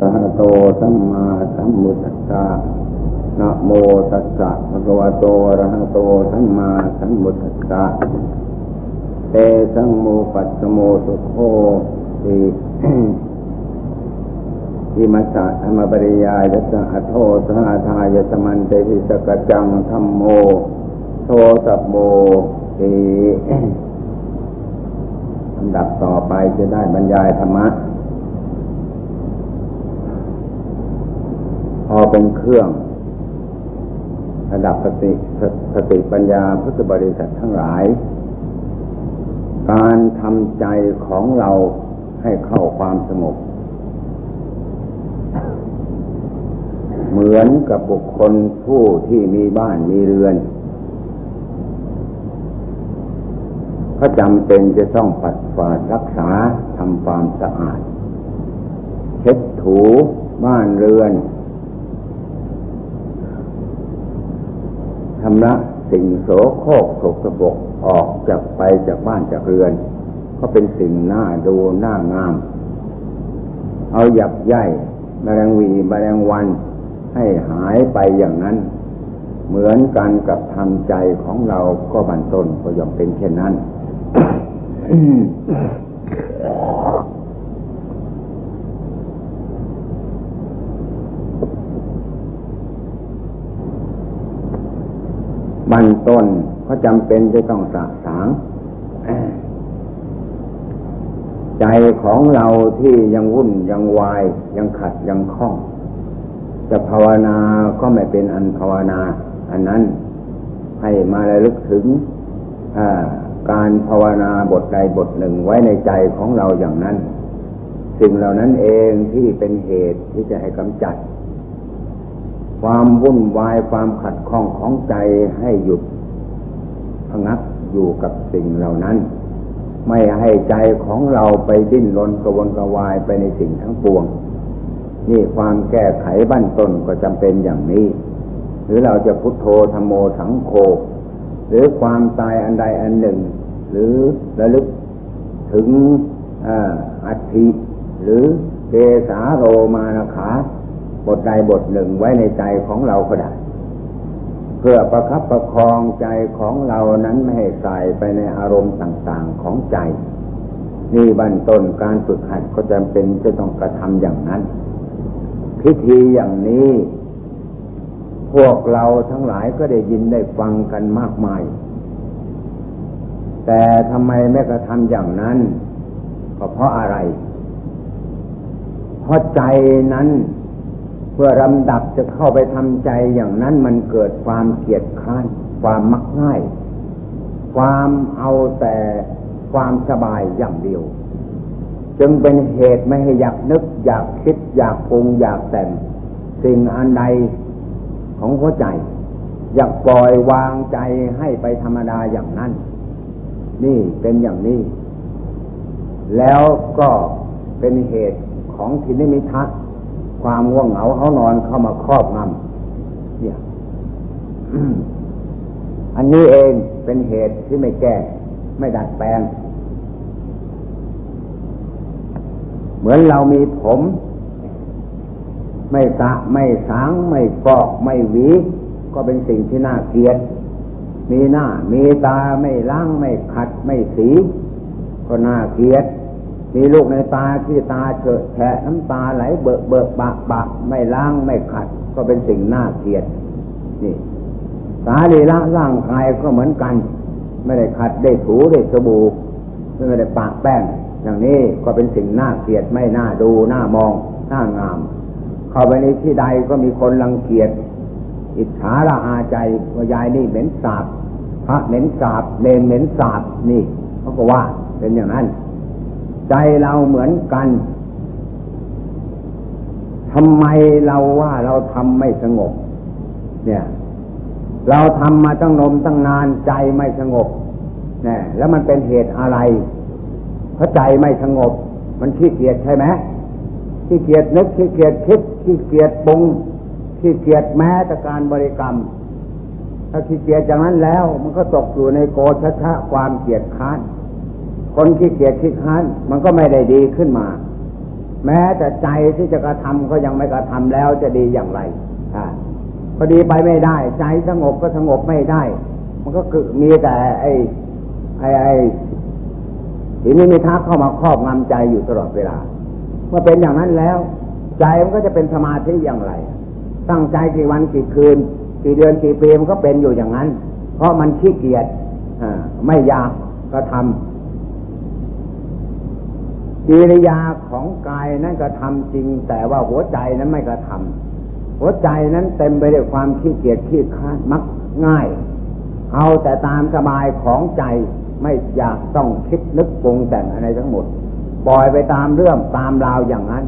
ระหะโตสัมมาสัมพุทธัสสะนะโมตัสสะภะคะวะโตอะระหะโตสัมมาสัมพุทธัสสะเตสังโมปัสสโมสุโคติอิมัสสะธรรมปริยายะสะอโทสหทายะสมันเตหิสกจังธรรมโม โทสัพโมติลำดับต่อไปจะได้บรรยายธรรมะ พอเป็นเครื่อง ระดับสติสติปัญญาพุทธบริษัททั้งหลาย การทำใจของเราให้เข้าความสงบเหมือนกับบุคคลผู้ที่มีบ้านมีเรือนก็จำเป็นจะต้องปัดฝาดรักษาทำความสะอาด เช็ดถูบ้านเรือน ชำระสิ่งโสโครกสกปรกออกจากไปจากบ้านจากเรือน ก็เป็นสิ่งน่าดูน่างาม เอาหยับย่ายแมลงวีแมลงวันให้หายไปอย่างนั้น เหมือนกันกับทำใจของเราก็บันต้นก็ย่อมเป็นเช่นนั้น บันต้นก็จำเป็นจะต้องสะสางใจของเราที่ยังวุ่นยังวาย ยังขัดยังคล้อง จะภาวนาก็ไม่เป็นอันภาวนา อันนั้นให้มาระลึกถึงการภาวนาบทใดบทหนึ่งไว้ในใจของเราอย่างนั้น สิ่งเหล่านั้นเองที่เป็นเหตุที่จะให้กำจัด ความวุ่นวายความขัดข้องของใจให้หยุดพงักอยู่กับสิ่งเหล่านั้น ไม่ให้ใจของเราไปดิ้นรนกระวนกระวายไปในสิ่งทั้งปวง นี่ความแก้ไขบั้นต้นก็จำเป็นอย่างนี้ หรือเราจะพุทโธธรรมโมสังโฆหรือความตายอันใดอันหนึ่ง หรือระลึกถึงอัฐิหรือเกสาโรมานาขา บทใดบทหนึ่งไว้ในใจของเราก็ได้ เพื่อประคับประคองใจของเรานั้นไม่ให้ใส่ไปในอารมณ์ต่างๆของใจ นี่บันต้นการฝึกหัดก็จำเป็นจะต้องกระทำอย่างนั้น พิธีอย่างนี้ พวกเราทั้งหลายก็ได้ยินได้ฟังกันมากมาย แต่ทำไมไม่กระทำอย่างนั้นก็เพราะอะไร เพราะใจนั้น เพื่อลำดับจะเข้าไปทำใจอย่างนั้นมันเกิดความเกียดค้าน ความมักง่าย ความเอาแต่ความสบายอย่างเดียว จึงเป็นเหตุไม่ให้อยากนึก อยากคิด อยากปรุงอยากแต่งสิ่งอันใดของหัวใจ อยากปล่อยวางใจให้ไปธรรมดาอย่างนั้น นี่เป็นอย่างนี้ แล้วก็เป็นเหตุของทินิมิทัศ ความง่วงเหงาเขานอนเข้ามาครอบงำเนี่ยอันนี้เองเป็นเหตุที่ไม่แก้ ไม่ดัดแปลง เหมือนเรามีผม ไม่สะไม่สาง ไม่ฟอก ไม่หวี ก็เป็นสิ่งที่น่าเกลียด มีหน้า มีตาไม่ล้าง ไม่ขัด ไม่สี ก็น่าเกลียด มีลูกในตาที่ตาเฉอะแฉะน้ำตาไหลเบิกเบิกบากบากไม่ล้างไม่ขัด ก็เป็นสิ่งน่าเกลียดนี่สาลีละร่างกายก็เหมือนกัน ไม่ได้ขัดได้ถูได้สบู่ไม่ได้ปากแป้งอย่างนี้ก็เป็นสิ่งน่าเกลียดไม่น่าดูน่ามองน่างาม เข้าไปในที่ใดก็มีคนรังเกียจอิจฉาละอาใจว่ายายนี่เหม็นสาบพระเหม็นสาบเลนเหม็นสาบนี่เขาก็ว่าเป็นอย่างนั้น ใจเราเหมือนกันทำไมเราว่าเราทำไม่สงบ เนี่ย เราทำมาตั้งนมตั้งนานใจไม่สงบเนี่ยแล้วมันเป็นเหตุอะไร เพราะใจไม่สงบ มันขี้เกียจใช่ไหมขี้เกียจนึกขี้เกียจคิดขี้เกียจปรุงขี้เกียจแม้แต่การบริกรรม ถ้าขี้เกียจอย่างนั้นแล้ว มันก็ตกอยู่ในโกชะความเกียจค้าน คนขี้เกียจขี้ค้านมันก็ไม่ได้ดีขึ้นมา แม้แต่ใจที่จะกระทำก็ยังไม่กระทำแล้วจะดีอย่างไรพอดีไปไม่ได้ ใจสงบก็สงบไม่ได้ มันก็คือมีแต่ ไอ้ไอ้ไอ้ทีนี้มีทักเข้ามาครอบงำใจอยู่ตลอดเวลา เมื่อเป็นอย่างนั้นแล้ว ใจมันก็จะเป็นสมาธิอย่างไร ตั้งใจกี่วันกี่คืน กี่เดือนกี่ปีมันก็เป็นอยู่อย่างนั้น เพราะมันขี้เกียจไม่อยากกระทำ กิริยาของกายนั้นกระทำจริง แต่ว่าหัวใจนั้นไม่กระทำหัวใจนั้นเต็มไปด้วยความขี้เกียจขี้ค้านมักง่าย เอาแต่ตามสบายของใจไม่อยากต้องคิดนึกปรุงแต่งอะไรทั้งหมด ปล่อยไปตามเรื่องตามราวอย่างนั้น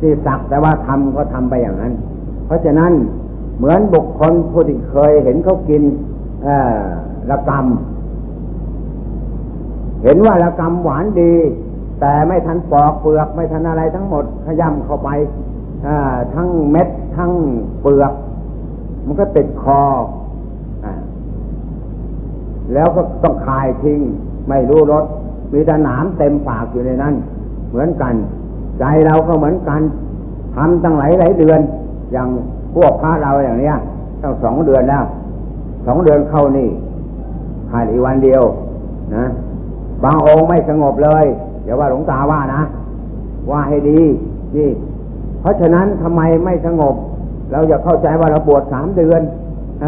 ที่สักแต่ว่าทำก็ทำไปอย่างนั้น เพราะฉะนั้นเหมือนบุคคลผู้ที่เคยเห็นเขากินระกำเห็นว่าระกำหวานดี แต่ไม่ทันปอกเปลือกไม่ทันอะไรทั้งหมดขย้ำเข้าไปทั้งเม็ดทั้งเปลือก มันก็ติดคอแล้วก็ต้องคายทิ้ง ไม่รู้รสมีแต่หนามเต็มปากอยู่ในนั้น เหมือนกัน ใจเราก็เหมือนกันทำตั้งหลายหลายเดือน อย่างพวกพระเราอย่างเนี้ยตั้งสองเดือนแล้วสองเดือนเข้านี่ขาดอีกวันเดียวนะบางองค์ไม่สงบเลย เดี๋ยวว่าหลวงตาว่านะ ว่าให้ดีนี่เพราะฉะนั้นทำไมไม่สงบ เราอย่าเข้าใจว่าเราบวชสามเดือนอ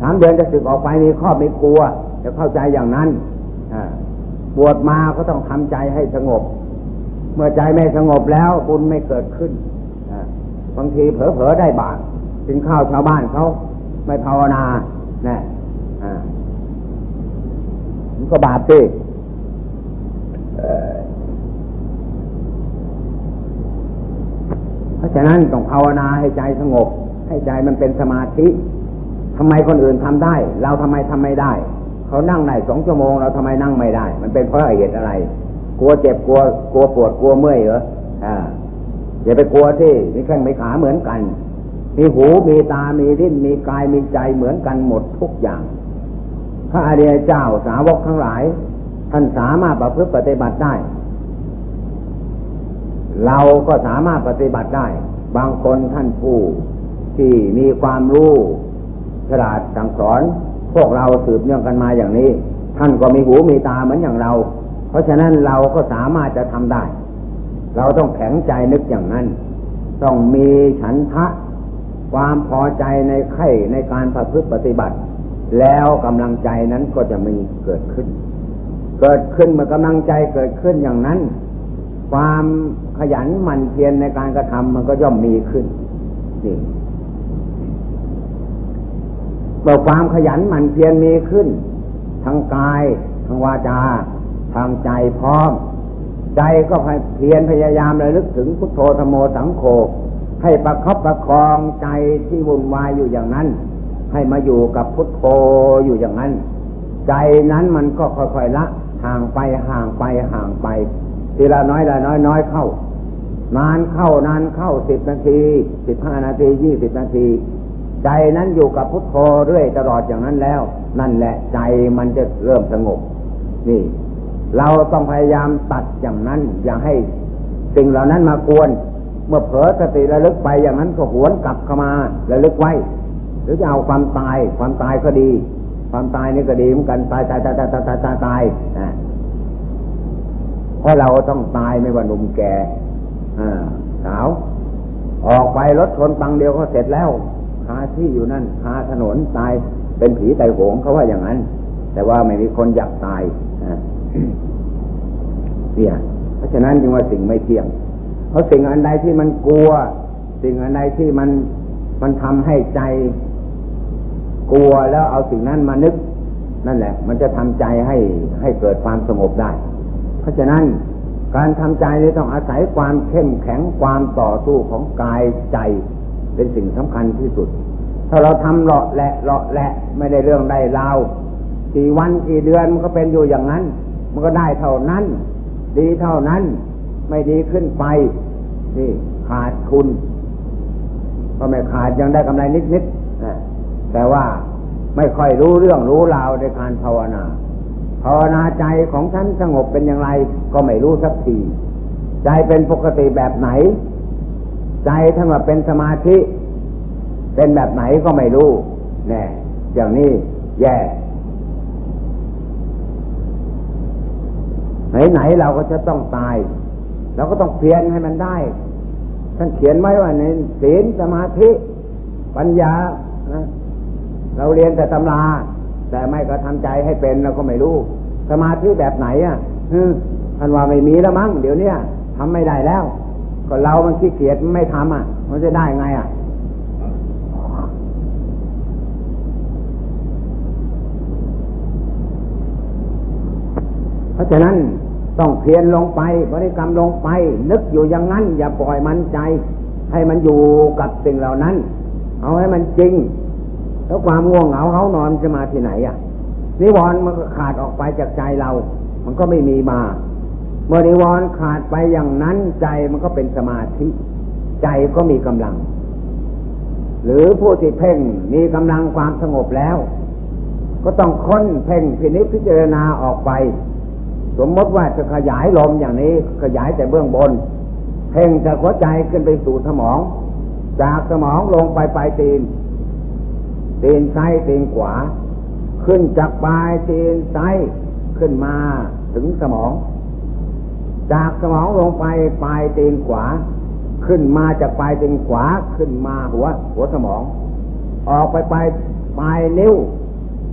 สามเดือนจะสึกออกไปมีข้อไม่กลัวจะเข้าใจอย่างนั้นบวชมาก็ต้องทำใจให้สงบ เมื่อใจไม่สงบแล้วบุญไม่เกิดขึ้นบางทีเผลอๆได้บาปกินข้าวชาวบ้านเขาไม่ภาวนาเนี่ยมันก็บาปสิ เพราะฉะนั้นต้องภาวนาให้ใจสงบ ให้ใจมันเป็นสมาธิทำไมคนอื่นทำได้ เราทำไมทำไม่ได้ เขานั่งได้สองชั่วโมง เราทำไมนั่งไม่ได้ มันเป็นเพราะเหตุอะไร กลัวเจ็บกลัวกลัวปวดกลัวเมื่อยเหรออ่าอย่าไปกลัวที่มีแข้งมีขาเหมือนกัน มีหูมีตา มีลิ้น มีกาย มีใจเหมือนกันหมดทุกอย่าง พระอริยเจ้าสาวกทั้งหลาย ท่านสามารถประพฤติปฏิบัติได้ เราก็สามารถปฏิบัติได้ บางคนท่านผู้ที่มีความรู้ฉลาดสั่งสอน พวกเราสืบเนื่องกันมาอย่างนี้ ท่านก็มีหูมีตาเหมือนอย่างเรา เพราะฉะนั้นเราก็สามารถจะทำได้ เราต้องแข็งใจนึกอย่างนั้น ต้องมีฉันทะ ความพอใจในไข่ในการประพฤติปฏิบัติ แล้วกำลังใจนั้นก็จะมีเกิดขึ้น เกิดขึ้นเมื่อกำลังใจเกิดขึ้นอย่างนั้น ความ ขยันหมั่นเพียรในการกระทำมันก็ย่อมมีขึ้นนี่เมื่อความขยันหมั่นเพียรมีขึ้นทางกายทางวาจาทางใจพร้อม ใจก็เพียรพยายามเลยลึกถึงพุทโธธโมสังโฆให้ประคับประคองใจที่วุ่นวายอยู่อย่างนั้น ให้มาอยู่กับพุทโธอยู่อย่างนั้น ใจนั้นมันก็ค่อยๆละห่างไปห่างไปห่างไป ทีละน้อยละน้อยน้อยเข้า นานเข้านานเข้าสิบนาทีสิบห้านาทียี่สิบนาที ใจนั้นอยู่กับพุทโธเรื่อยตลอดอย่างนั้นแล้ว นั่นแหละใจมันจะเริ่มสงบ นี่ เราต้องพยายามตัดอย่างนั้น อย่าให้สิ่งเหล่านั้นมากวน เมื่อเผลอสติระลึกไปอย่างนั้นก็หวนกลับเข้ามาระลึกไว้ หรือจะเอาความตาย ความตายก็ดี ความตายนี่ก็ดีเหมือนกันตายตายตายตายตายตายตายนะเพราะเราต้องตายไม่ว่าหนุ่มแก่ สาว ออกไปรถชนปังเดียวก็เสร็จแล้วคาที่อยู่นั่นคาถนนตายเป็นผีไตโหงเขาว่าอย่างนั้น แต่ว่าไม่มีคนอยากตายเนี่ยเพราะฉะนั้นจึงว่าสิ่งไม่เที่ยง เพราะสิ่งอันใดที่มันกลัว สิ่งอันใดที่มันมันทำให้ใจ กลัวแล้วเอาสิ่งนั้นมานึก นั่นแหละ มันจะทำใจให้ให้เกิดความสงบได้ เพราะฉะนั้น การทำใจนี้ต้องอาศัยความเข้มแข็งความต่อสู้ของกายใจเป็นสิ่งสำคัญที่สุด ถ้าเราทำเลาะแหละเลาะแหละไม่ได้เรื่องได้ราวกี่วันกี่เดือนมันก็เป็นอยู่อย่างนั้น มันก็ได้เท่านั้น ดีเท่านั้น ไม่ดีขึ้นไปนี่ขาดทุนก็ไม่ขาดยังได้กำไรนิดๆแต่ว่าไม่ค่อยรู้เรื่องรู้ราวในการภาวนา ภาวนาใจของฉันสงบเป็นอย่างไรก็ไม่รู้สักที ใจเป็นปกติแบบไหน ใจท่านว่าเป็นสมาธิ เป็นแบบไหนก็ไม่รู้แน่อย่างนี้แย่ไหนๆเราก็จะต้องตาย เราก็ต้องเพียรให้มันได้ ท่านเขียนไว้ว่าในศีลสมาธิ ปัญญาเราเรียนแต่ตำรา แต่ไม่ก็ทำใจให้เป็นเราก็ไม่รู้ สมาธิแบบไหนอะท่านว่าไม่มีแล้วมั้งเดี๋ยวนี้ทำไม่ได้แล้ว ก็เรามันขี้เกียจไม่ทำอะ มันจะได้ไงอะเพราะฉะนั้นต้องเพียรลงไปบริกรรมลงไป นึกอยู่อย่างนั้น อย่าปล่อยมันใจ ให้มันอยู่กับสิ่งเหล่านั้น เอาให้มันจริง แล้วความง่วงเหงาเขานอนจะมาที่ไหนอะ นิวรณ์มันก็ขาดออกไปจากใจเรา มันก็ไม่มีมา เมื่อนิวรณ์ขาดไปอย่างนั้นใจมันก็เป็นสมาธิ ใจก็มีกำลัง หรือผู้ที่เพ่งมีกำลังความสงบแล้ว ก็ต้องค้นเพ่งพินิจพิจารณาออกไป สมมติว่าจะขยายลมอย่างนี้ขยายแต่เบื้องบน เพ่งจากหัวใจขึ้นไปสู่สมอง จากสมองลงไปปลายตีน ตีนซ้ายตีนขวา ขึ้นจากปลายตีนซ้ายขึ้นมาถึงสมอง จากสมองลงไปปลายตีนขวา ขึ้นมาจากปลายตีนขวาขึ้นมาหัว หัวสมอง ออกไปปลายปลายนิ้ว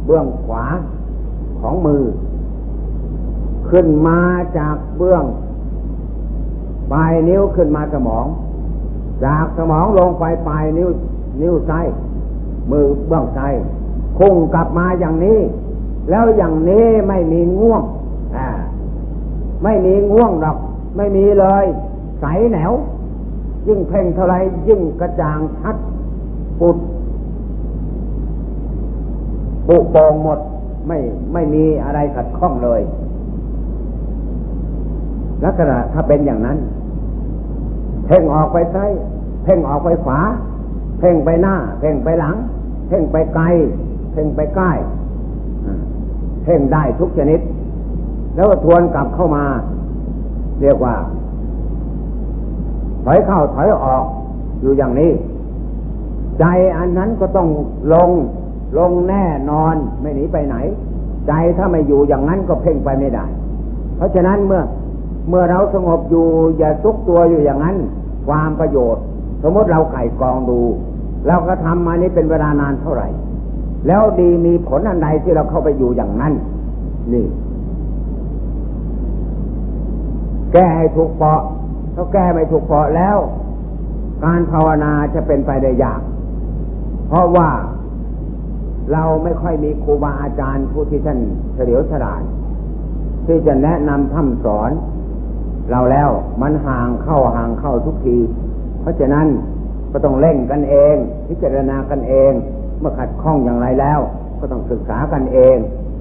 เบื้องขวาของมือ ขึ้นมาจากเบื้องปลายนิ้วขึ้นมาสมอง จากสมองลงไปปลายนิ้ว นิ้วซ้าย มือเบื้องซ้ายพุ่งกลับมาอย่างนี้ แล้วอย่างนี้ไม่มีง่วงอ่าไม่มีง่วงดอก ไม่มีเลย ใสแนว ยิ่งเพ่งเท่าไรยิ่งกระจ่างชัดปุดปุโปงหมดไม่ไม่มีอะไรขัดข้องเลย ลักษณะถ้าเป็นอย่างนั้น เพ่งออกไปซ้ายเพ่งออกไปขวา เพ่งไปหน้า เพ่งไปหลัง เพ่งไปไกล เพ่งไปใกล้เพ่งได้ทุกชนิด แล้วทวนกลับเข้ามา เรียกว่า ถอยเข้าถอยออกอยู่อย่างนี้ ใจอันนั้นก็ต้องลงลงแน่นอนไม่หนีไปไหน ใจถ้าไม่อยู่อย่างนั้นก็เพ่งไปไม่ได้ เพราะฉะนั้นเมื่อเมื่อเราสงบอยู่อย่าซุกตัวอยู่อย่างนั้น ความประโยชน์ สมมติเราไก่กองดู เราก็ทำมานี้เป็นเวลานานเท่าไหร่ แล้วดีมีผลอันใดที่เราเข้าไปอยู่อย่างนั้น นี่ แก้ให้ถูกเปาะถ้าแก้ไม่ถูกเปาะแล้ว การภาวนาจะเป็นไปได้ยาก เพราะว่าเราไม่ค่อยมีครูบาอาจารย์ผู้ที่ท่านเฉลียวฉลาดที่จะแนะนำทำสอน เราแล้วมันห่างเข้าห่างเข้าทุกที เพราะฉะนั้น ก็ต้องเล่งกันเอง พิจารณากันเอง เมื่อขัดข้องอย่างไรแล้ว ก็ต้องศึกษากันเอง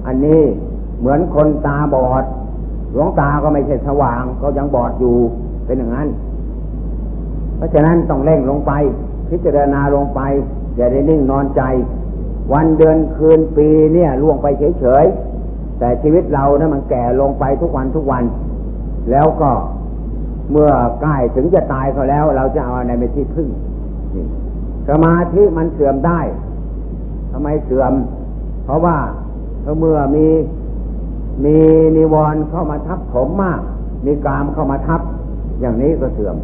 อันนี้เหมือนคนตาบอด หลวงตาก็ไม่ใช่สว่าง ก็ยังบอดอยู่เป็นอย่างนั้น เพราะฉะนั้นต้องเร่งลงไป พิจารณาลงไป อย่าได้นิ่งนอนใจ วันเดือนคืนปีเนี่ยล่วงไปเฉยๆแต่ชีวิตเรานะมันแก่ลงไปทุกวันทุกวัน แล้วก็เมื่อใกล้ถึงจะตายเขาแล้ว เราจะเอาอะไรไปที่พึ่ง สมาธิมันเสื่อมได้ทำไมเสื่อม เพราะว่าเมื่อมีมีนิวรณ์เข้ามาทับถมมาก มีกามเข้ามาทับ อย่างนี้ก็เสื่อม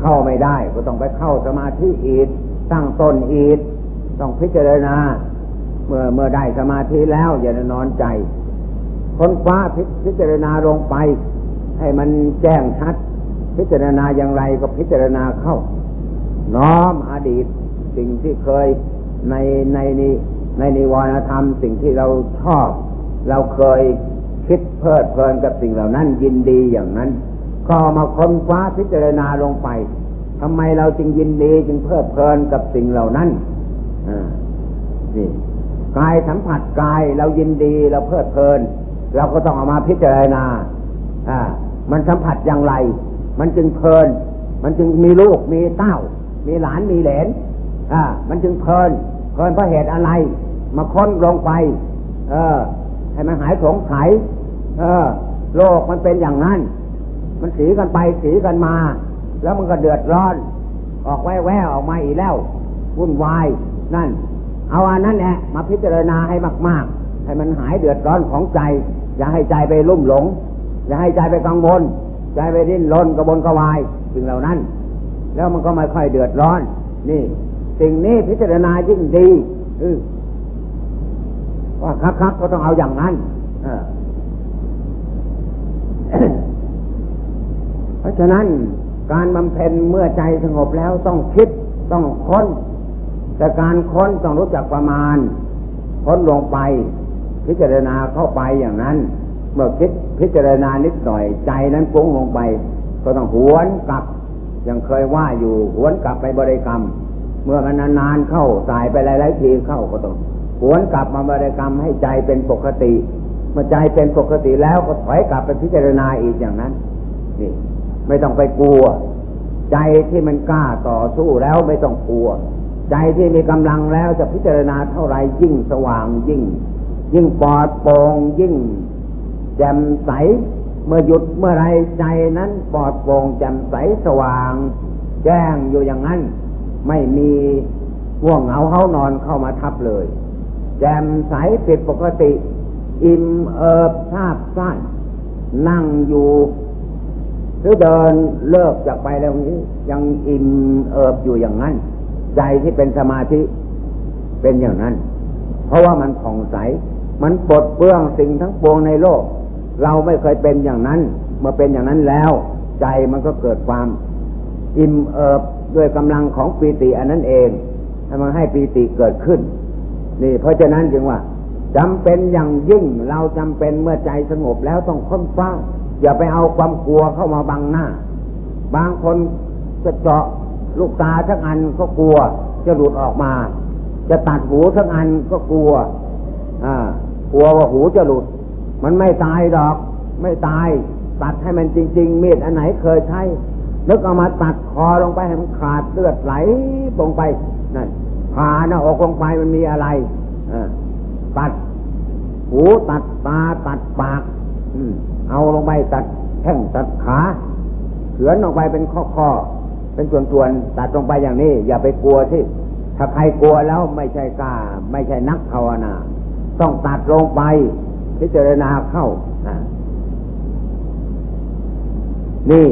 เข้าไม่ได้ก็ต้องไปเข้าสมาธิอีกตั้งต้นอีกต้องพิจารณา เมื่อเมื่อได้สมาธิแล้ว อย่านอนใจคนฟ้าพิจารณาลงไป ให้มันแจ้งชัด พิจารณาอย่างไรก็พิจารณาเข้า น้อมอดีตสิ่งที่เคยในในนี้ในนิวรณธรรมสิ่งที่เราชอบ เราเคยคิดเพลิดเพลินกับสิ่งเหล่านั้นยินดีอย่างนั้น ก็มาค้นคว้าพิจารณาลงไปทำไมเราจึงยินดีจึงเพลิดเพลินกับสิ่งเหล่านั้นอนี่กายสัมผัสกายเรายินดีเราเพลิดเพลิน เราก็ต้องเอามาพิจารณา อ่า มันสัมผัสอย่างไร มันจึงเพลิน มันจึงมีลูกมีเต้า มีหลานมีเหลนอ่า มันจึงเพลิน เพลินเพราะเหตุอะไร มาค้นลงไป เออ ให้มันหายสงสัย เออ โลกมันเป็นอย่างนั้น มันสีกันไปสีกันมา แล้วมันก็เดือดร้อน ออกแววแววออกมาอีกแล้ววุ่นวาย นั่น เอาอันนั้นแหละมาพิจารณาให้มาก ๆ ให้มันหายเดือดร้อนของใจ อย่าให้ใจไปลุ่มหลง อย่าให้ใจไปกังวล ใจไปดิ้นรนกระบนกระวายสิ่งเหล่านั้น แล้วมันก็ไม่ค่อยเดือดร้อน นี่ สิ่งนี้พิจารณายิ่งดีว่าคักๆก็ต้องเอาอย่างนั้นเพราะฉะนั้นการบำเพ็ญเมื่อใจสงบแล้วต้องคิดต้องค้น แต่การค้นต้องรู้จักประมาณ ค้นลงไป พิจารณาเข้าไปอย่างนั้น เมื่อคิดพิจารณานิดหน่อยใจนั้นฟุ้งลงไป ก็ต้องหวนกลับ ยังเคยว่าอยู่หวนกลับไปบริกรรม เมื่อมันนานๆเข้าสายไปหลายๆทีเข้าก็ต้องหวนกลับมาบริกรรมให้ใจเป็นปกติเมื่อใจเป็นปกติแล้วก็ถอยกลับไปพิจารณาอีกอย่างนั้น นี่ ไม่ต้องไปกลัว ใจที่มันกล้าต่อสู้แล้วไม่ต้องกลัว ใจที่มีกำลังแล้วจะพิจารณาเท่าไรยิ่งสว่างยิ่ง ยิ่งปลอดโปร่งยิ่งแจ่มใส เมื่อหยุดเมื่อไรใจนั้นปลอดโปร่งแจ่มใสสว่าง แจ้งอยู่อย่างนั้น ไม่มีว่วงเหงาเขานอนเข้ามาทับเลย แจ่มใสผิดปกติ อิ่มเอิบทาบสั้นนั่งอยู่หรือเดินเลิกจากไปแล้วนี้ ยังอิ่มเอิบอยู่อย่างนั้น ใจที่เป็นสมาธิเป็นอย่างนั้น เพราะว่ามันผ่องใส มันปลดเปลื้องสิ่งทั้งปวงในโลก เราไม่เคยเป็นอย่างนั้น เมื่อเป็นอย่างนั้นแล้ว ใจมันก็เกิดความ อิ่มเอิบด้วยกำลังของปีติอันนั้นเองให้มันให้ปีติเกิดขึ้น นี่ เพราะฉะนั้นจึงว่าจำเป็นอย่างยิ่งเราจำเป็นเมื่อใจสงบแล้วต้องค้นฟ้าอย่าไปเอาความกลัวเข้ามาบังหน้า บางคนจะเจาะลูกตาทั้งอันก็กลัว จะหลุดออกมา จะตัดหูทั้งอันก็กลัว อ่ากลัวว่าหูจะหลุด มันไม่ตายดอก ไม่ตาย ตัดให้มันจริง ๆ มีดอันไหนเคยใช้นึกเอามาตัดคอลงไปให้มันขาดเลือดไหลลงไปนั่นผ่าหน้าอกลงไปมันมีอะไรตัดหูตัดตาตัดปากเอาลงไปตัดแข้งตัดขาเขือนลงไปเป็นข้อข้อเป็นส่วนๆตัดลงไปอย่างนี้ อย่าไปกลัวที่ถ้าใครกลัวแล้วไม่ใช่กล้า ไม่ใช่นักภาวนา ต้องตัดลงไป พิจารณาเข้านี่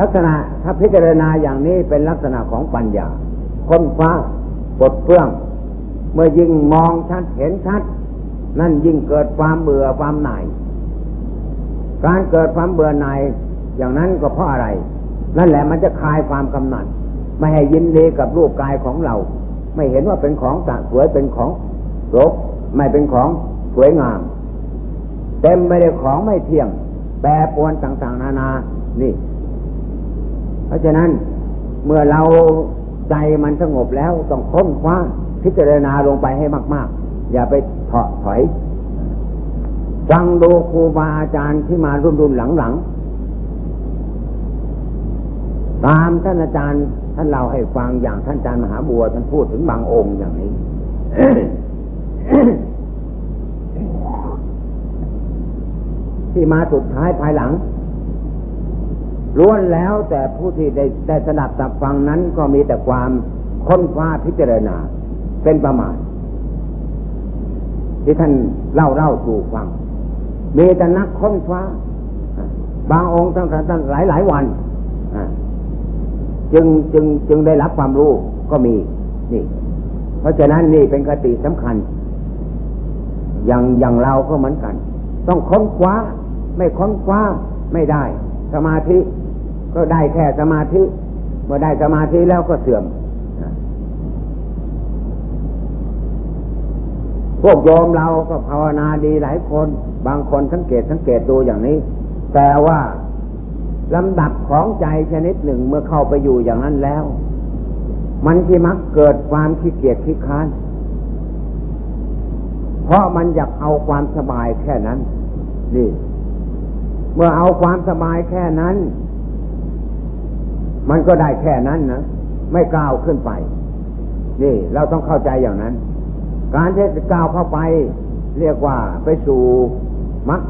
ลักษณะถ้าพิจารณาอย่างนี้เป็นลักษณะของปัญญา ค้นฟ้าปลดเปลื้อง เมื่อยิ่งมองชัดเห็นชัด นั่นยิ่งเกิดความเบื่อความหน่าย การเกิดความเบื่อหน่ายอย่างนั้นก็เพราะอะไร นั่นแหละมันจะคลายความกำหนัด ไม่ให้ยินดีกับรูปกายของเรา ไม่เห็นว่าเป็นของสะสวยเป็นของรกไม่เป็นของสวยงาม เต็มไปด้วยของไม่เที่ยง แปรปวนต่างๆ นานา นี่ เพราะฉะนั้นเมื่อเราใจมันสงบแล้วต้องค้นคว้าพิจารณาลงไปให้มาก ๆ อย่าไปถอดถอยฟังดูครูบาอาจารย์ที่มารุ่นรุ่นหลังๆตามท่านอาจารย์ท่านเล่าให้ฟังอย่างท่านอาจารย์มหาบัวท่านพูดถึงบางองค์อย่างนี้ ที่มาสุดท้ายภายหลังล้วนแล้วแต่ผู้ที่ได้ได้สดับตับฟังนั้นก็มีแต่ความค้นคว้าพิจารณา เป็นประมาณที่ท่านเล่าเล่าสู่ฟัง มีแต่นักค้นคว้า บางองค์ตั้งแต่ตั้งหลายหลายวันจึงจึงจึงได้รับความรู้ก็มีนี่ เพราะฉะนั้นนี่เป็นคติสำคัญ อย่างอย่างเราก็เหมือนกัน ต้องค้นคว้า ไม่ค้นคว้าไม่ได้ สมาธิ ก็ได้แค่สมาธิ เมื่อได้สมาธิแล้วก็เสื่อมพวกโยมเราก็ภาวนาดีหลายคน บางคนสังเกตสังเกตดูอย่างนี้ แต่ว่าลำดับของใจชนิดหนึ่งเมื่อเข้าไปอยู่อย่างนั้นแล้ว มันที่มักเกิดความขี้เกียจขี้ค้าน เพราะมันอยากเอาความสบายแค่นั้น นี่ เมื่อเอาความสบายแค่นั้น มันก็ได้แค่นั้นนะไม่ก้าวขึ้นไป นี่เราต้องเข้าใจอย่างนั้น การที่จะก้าวเข้าไป เรียกว่าไปสู่มรรค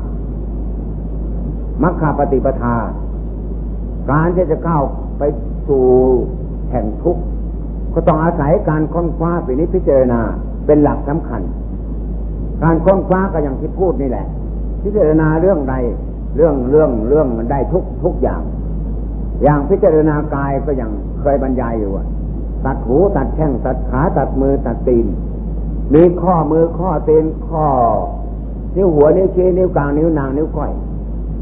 มรรคปฏิปทา การที่จะก้าวไปสู่แห่งทุกข์ก็ต้องอาศัยการค้นคว้าไปนี้พิจารณาเป็นหลักสำคัญ การค้นคว้าก็อย่างที่พูดนี่แหละ พิจารณาเรื่องใด เรื่องเรื่องเรื่องมันได้ทุกทุกอย่าง อย่างพิจารณากายก็อย่างเคยบรรยายอยู่ตัดหูตัดแข้งตัดขาตัดมือตัดตีน มีข้อมือข้อตีนข้อ นิ้วหัวนิ้วชี้นิ้วกลางนิ้วนางนิ้วก้อย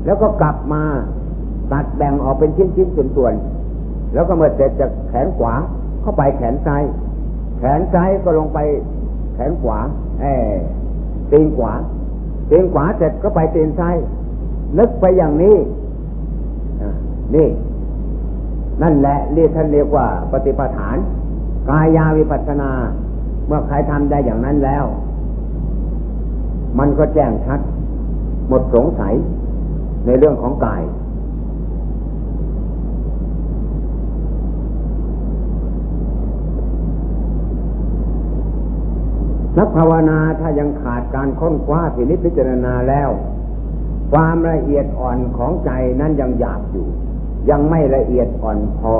แล้วก็กลับมาตัดแบ่งออกเป็นชิ้นชิ้นส่วนส่วนแล้วก็เมื่อเสร็จจากแขนขวาเข้าไปแขนซ้ายแขนซ้ายก็ลงไปแขนขวาเอตีนขวาตีนขวาเสร็จก็ไปตีนซ้าย นึกไปอย่างนี้นี่ นั่นแหละเรียกท่านเรียกว่า ปฏิปทาน กายาวิปัสนา เมื่อใครทำได้อย่างนั้นแล้ว มันก็แจ้งชัด หมดสงสัยในเรื่องของกาย นักภาวนาถ้ายังขาดการค้นคว้าพินิจพิจารณาแล้ว ความละเอียดอ่อนของใจนั้นยังหยาบอยู่ ยังไม่ละเอียดอ่อนพอ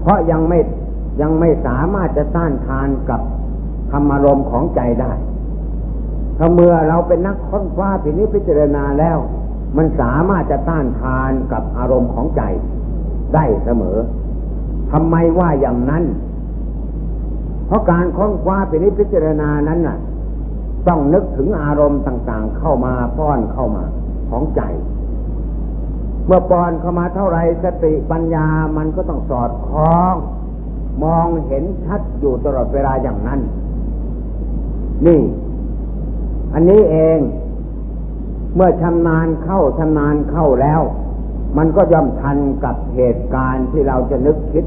เพราะยังไม่ยังไม่สามารถจะต้านทานกับธรรมารมณ์ของใจได้ ถ้าเมื่อเราเป็นนักค้นคว้าพินิจพิจารณาแล้ว มันสามารถจะต้านทานกับอารมณ์ของใจได้เสมอทำไมว่าอย่างนั้น เพราะการค้นคว้าเป็นนิพิจารณานั้นน่ะ ต้องนึกถึงอารมณ์ต่างๆ เข้ามาป้อนเข้ามาของใจ เมื่อป้อนเข้ามาเท่าไรสติปัญญามันก็ต้องสอดคล้อง มองเห็นชัดอยู่ตลอดเวลาอย่างนั้น นี่ อันนี้เอง เมื่อชำนาญเข้าชำนาญเข้าแล้ว มันก็ย่อมทันกับเหตุการณ์ที่เราจะนึกคิด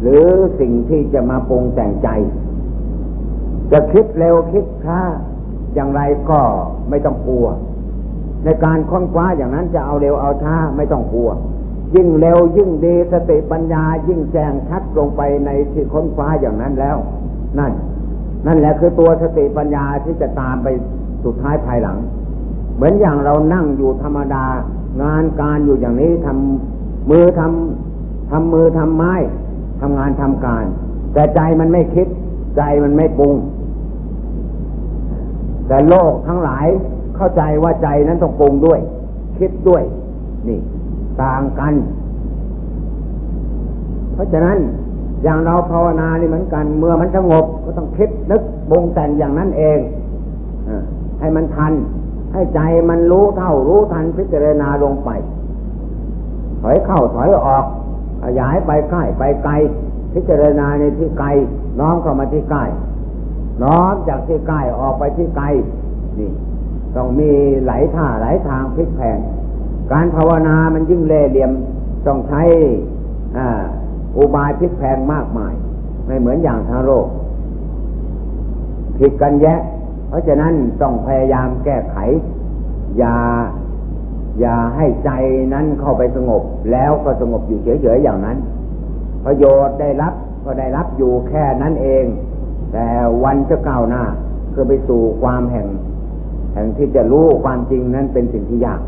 หรือสิ่งที่จะมาปรุงแต่งใจ จะคิดเร็วคิดช้า อย่างไรก็ไม่ต้องกลัว ในการค้นคว้าอย่างนั้นจะเอาเร็วเอาช้าไม่ต้องกลัว ยิ่งเร็วยิ่งดีสติปัญญายิ่งแจ้งชัดลงไปในที่ค้นคว้าอย่างนั้นแล้ว นั่น นั่นแหละคือตัวสติปัญญาที่จะตามไปสุดท้ายภายหลัง เหมือนอย่างเรานั่งอยู่ธรรมดา งานการอยู่อย่างนี้ทำมือทำทำมือทำไม้ทำงานทำการ แต่ใจมันไม่คิด ใจมันไม่ปรุง แต่โลกทั้งหลายเข้าใจว่าใจนั้นต้องปรุงด้วย คิดด้วย นี่ ต่างกัน เพราะฉะนั้นอย่างเราภาวนานี่เหมือนกัน เมื่อมันสงบก็ต้องคิดนึกปรุงแต่งอย่างนั้นเองอให้มันทัน ให้ใจมันรู้เท่ารู้ทันพิจารณาลงไป ถอยเข้าถอยออกขยายไปใกล้ไปไกล พิจารณาในที่ไกลน้อมเข้ามาที่ใกล้ น้อมจากที่ใกล้ออกไปที่ไกลนี่ต้องมีหลายท่าหลายทางพลิกแผงการภาวนามันยิ่งเล่เหลี่ยมต้องใช้อุบายพลิกแพงมากมาย ไม่เหมือนอย่างทางโลกผิดกันแยะ เพราะฉะนั้นต้องพยายามแก้ไข อย่าอย่าให้ใจนั้นเข้าไปสงบ แล้วก็สงบอยู่เฉยๆอย่างนั้น ประโยชน์ได้รับก็ได้รับอยู่แค่นั้นเอง แต่วันจะก้าวหน้าคือไปสู่ความแห่ง แห่งที่จะรู้ความจริงนั้นเป็นสิ่งที่ยาก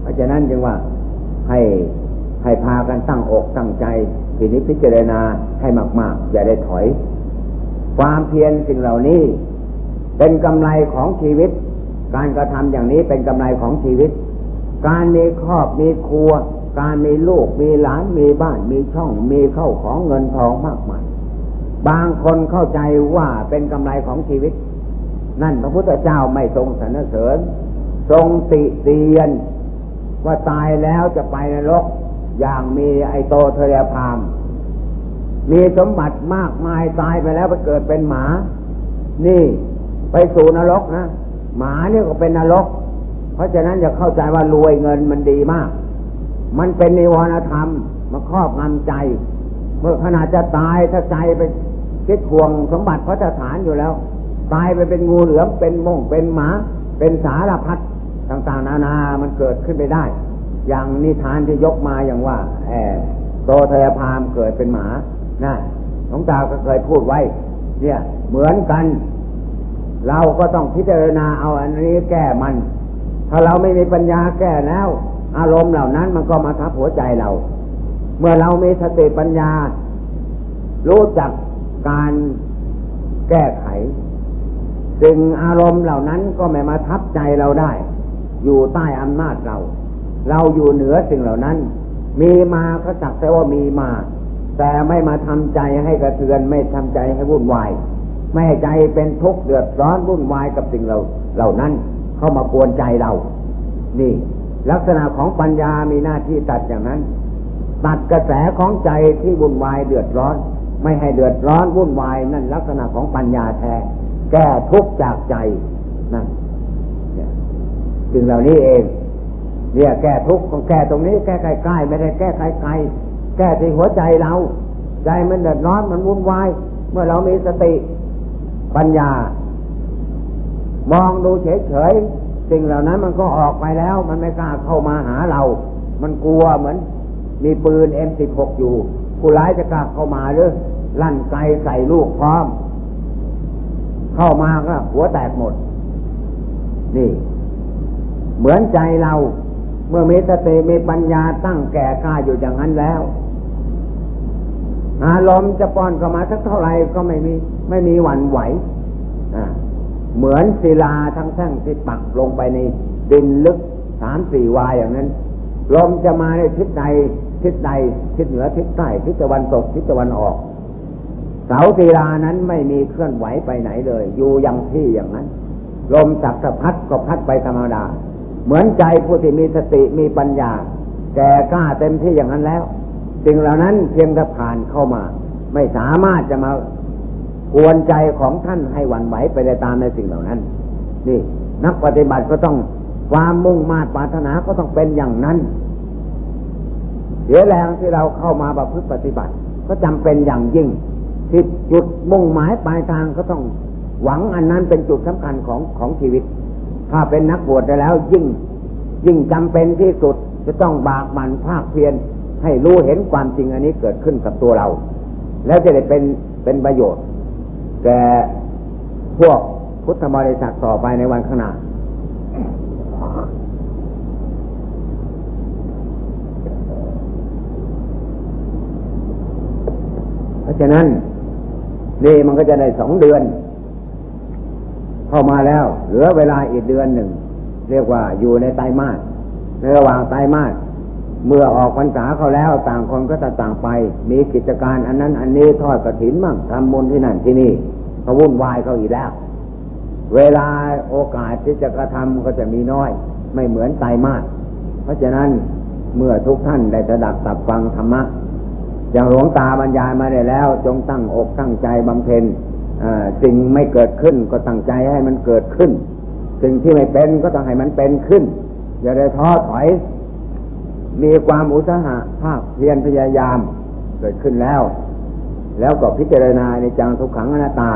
เพราะฉะนั้นจึงว่าให้ให้พากันตั้งอกตั้งใจทีนี้พิจารณาให้มาก ๆ อย่าได้ถอย ความเพียรสิ่งเหล่านี้ เป็นกำไรของชีวิต การกระทำอย่างนี้เป็นกำไรของชีวิต การมีครอบมีครัว การมีลูกมีหลานมีบ้านมีช่องมีเข้าของเงินทองมากมาย บางคนเข้าใจว่าเป็นกำไรของชีวิต นั่นพระพุทธเจ้าไม่ทรงสรรเสริญ ทรงติเตียน ว่าตายแล้วจะไปนรกอย่างมีไอโตเทเรพาม มีสมบัติมากมายตายไปแล้วไปเกิดเป็นหมา นี่ไปสู่นรกนะ หมาเนี่ยก็เป็นนรก เพราะฉะนั้นอย่าเข้าใจว่ารวยเงินมันดีมาก มันเป็นนิวรณธรรมมาครอบงำใจ เมื่อขนาดจะตายถ้าใจไป คิดห่วงสมบัติพระสถานอยู่แล้ว ตายไปเป็นงูเหลือมเป็นม่งเป็นหมา เป็นสารพัดต่างๆ นานามันเกิดขึ้นไปได้ อย่างนิทานที่ยกมาอย่างว่าแอบโตเทยพามเกิดเป็นหมานะหลวงตาก็เคยพูดไว้ เนี่ย เหมือนกัน เราก็ต้องพิจารณาเอาอันนี้แก้มัน ถ้าเราไม่มีปัญญาแก้แล้ว อารมณ์เหล่านั้นมันก็มาทับหัวใจเรา เมื่อเรามีสติปัญญา รู้จัก การแก้ไขสิ่งอารมณ์เหล่านั้นก็ไม่มาทับใจเราได้ อยู่ใต้อำนาจเรา เราอยู่เหนือสิ่งเหล่านั้น มีมาก็จักแต่ว่ามีมา แต่ไม่มาทำใจให้กระเทือน ไม่ทำใจให้วุ่นวาย ไม่ให้ใจเป็นทุกข์เดือดร้อนวุ่นวายกับสิ่งเราเหล่านั้น เข้ามากวนใจเรา นี่ ลักษณะของปัญญามีหน้าที่ตัดอย่างนั้นตัดกระแสของใจที่วุ่นวายเดือดร้อน ไม่ให้เดือดร้อนวุ่นวายนั่นลักษณะของปัญญาแท้แก้ทุกข์จากใจนั่นสิ่งเหล่านี้เองเนี่ยแก้ทุกข์ของแก้ตรงนี้ แก้ใกล้ๆไม่ได้แก้ไกลๆแก้ที่หัวใจเรา ใจมันเดือดร้อนมันวุ่นวาย เมื่อเรามีสติปัญญา มองดูเฉยๆสิ่งเหล่านั้นมันก็ออกไปแล้ว มันไม่กล้าเข้ามาหาเรา มันกลัวเหมือน มีปืนเอ็มสิบหกอยู่ ผู้ร้ายจะกล้าเข้ามาหรือลั่นไกใส่ลูกพร้อม เข้ามาก็หัวแตกหมด นี่ เหมือนใจเราเมื่อมีสติมีปัญญาตั้งแก่กล้าอยู่อย่างนั้นแล้วอารมณ์จะป้อนเข้ามาสักเท่าไหร่ก็ไม่มี ไม่มีหวั่นไหวเหมือนศิลาทั้งแท่งที่ปักลงไปในดินลึกสามสี่วายอย่างนั้น ลมจะมาในทิศใด ทิศใดทิศเหนือทิศใต้ทิศตะวันตกทิศตะวันออก เสาตีลานั้นไม่มีเคลื่อนไหวไปไหนเลย อยู่อย่างที่อย่างนั้น ลมจักสะพัดก็พัดไปธรรมดา เหมือนใจผู้ที่มีสติมีปัญญา แก่กล้าเต็มที่อย่างนั้นแล้ว สิ่งเหล่านั้นเพียงแต่ผ่านเข้ามา ไม่สามารถจะมากวนใจของท่านให้หวั่นไหวไปในตามในสิ่งเหล่านั้น นี่ นักปฏิบัติก็ต้องความมุ่งมา่ปรารถนาก็ต้องเป็นอย่างนั้น เสียแรงที่เราเข้ามาประพฤติปฏิบัติ ก็จำเป็นอย่างยิ่งที่จุดมุ่งหมายปลายทางก็ต้องหวังอันนั้นเป็นจุดสำคัญของของชีวิต ถ้าเป็นนักบวชได้แล้วยิ่ง ยิ่งจำเป็นที่สุดจะต้องบากบั่นภาคเพียรให้รู้เห็นความจริงอันนี้เกิดขึ้นกับตัวเรา แล้วจะได้เป็นเป็นประโยชน์แก่พวกพุทธบริษัทต่อไปในวันข้างหน้า ราะฉะนั้นนี่มันก็จะได้สองเดือน เข้ามาแล้ว เหลือเวลาอีกเดือนหนึ่ง เรียกว่าอยู่ในไตรมาสในระหว่างไตรมาสเมื่อออกพรรษาเขาแล้วต่างคนก็จะต่างไป มีกิจการอันนั้น อันนี้ทอดกระถินมั่งทำบุญที่นั่นที่นี่เขาวุ่นวายเขาอีกแล้ว เวลาโอกาสที่จะกระทำก็จะมีน้อย ไม่เหมือนไตรมาสเพราะฉะนั้นเมื่อทุกท่านได้สดับตับฟังธรรมะ อย่างหลวงตาบรรยายมาได้แล้ว จงตั้งอกตั้งใจบำเพ็ญสิ่งไม่เกิดขึ้นก็ตั้งใจให้มันเกิดขึ้น สิ่งที่ไม่เป็นก็ต้องให้มันเป็นขึ้น อย่าได้ท้อถอย มีความอุตสาหะภาคเพียรพยายามเกิดขึ้นแล้ว แล้วก็พิจารณาในจังทุกขังอนัตตา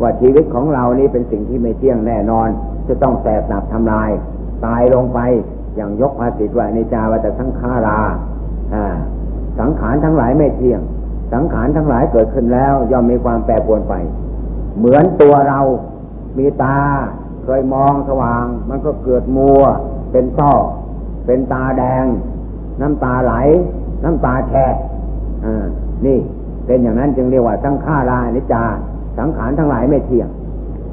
ว่าชีวิตของเรานี้เป็นสิ่งที่ไม่เที่ยงแน่นอน จะต้องแสบหนับทำลาย ตายลงไปอย่างยกภาสิทว่าในจาวัตสังขาราอ่า สังขารทั้งหลายไม่เที่ยง สังขารทั้งหลายเกิดขึ้นแล้ว ย่อมมีความแปรปรวนไป เหมือนตัวเรามีตา เคยมองสว่าง มันก็เกิดมัว เป็นต้อเป็นตาแดง น้ำตาไหล น้ำตาแฉะนี่เป็นอย่างนั้นจึงเรียกว่าสังขารานิจา สังขารทั้งหลายไม่เที่ยง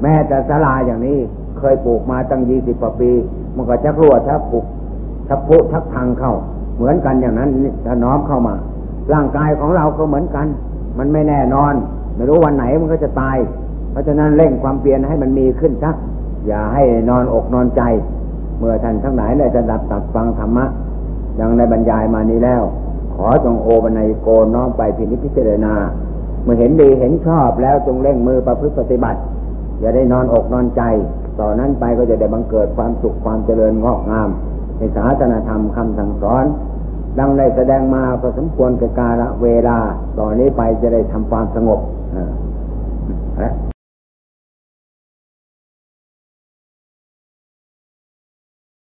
แม้แต่สลาอย่างนี้เคยปลูกมาตั้งยี่สิบกว่าปี มันก็จะรั่วถ้าปลูกถ้าพุทักทางเข้า เหมือนกันอย่างนั้นถ้าน้อมเข้ามา ร่างกายของเราก็เหมือนกัน มันไม่แน่นอน ไม่รู้วันไหนมันก็จะตาย เพราะฉะนั้นเร่งความเปลี่ยนให้มันมีขึ้นสักอย่าให้นอนอกนอนใจ เมื่อท่านทั้งหลายได้จะดับตัดฟังธรรมะยังในบรรยายมานี้แล้ว ขอจงโอบันในโกน้อมไปพินิจพิจารณา เมื่อเห็นดีเห็นชอบแล้วจงเร่งมือประพฤติปฏิบัติ อย่าได้นอนอกนอนใจ ต่อนนั้นไปก็จะได้บังเกิดความสุขความเจริญงอกงามในศาสนาธรรมคำสั่งสอน ดังได้แสดงมาพอสมควรกับกาลเวลา ต่อนนี้ไปจะได้ทำความสงบอ่า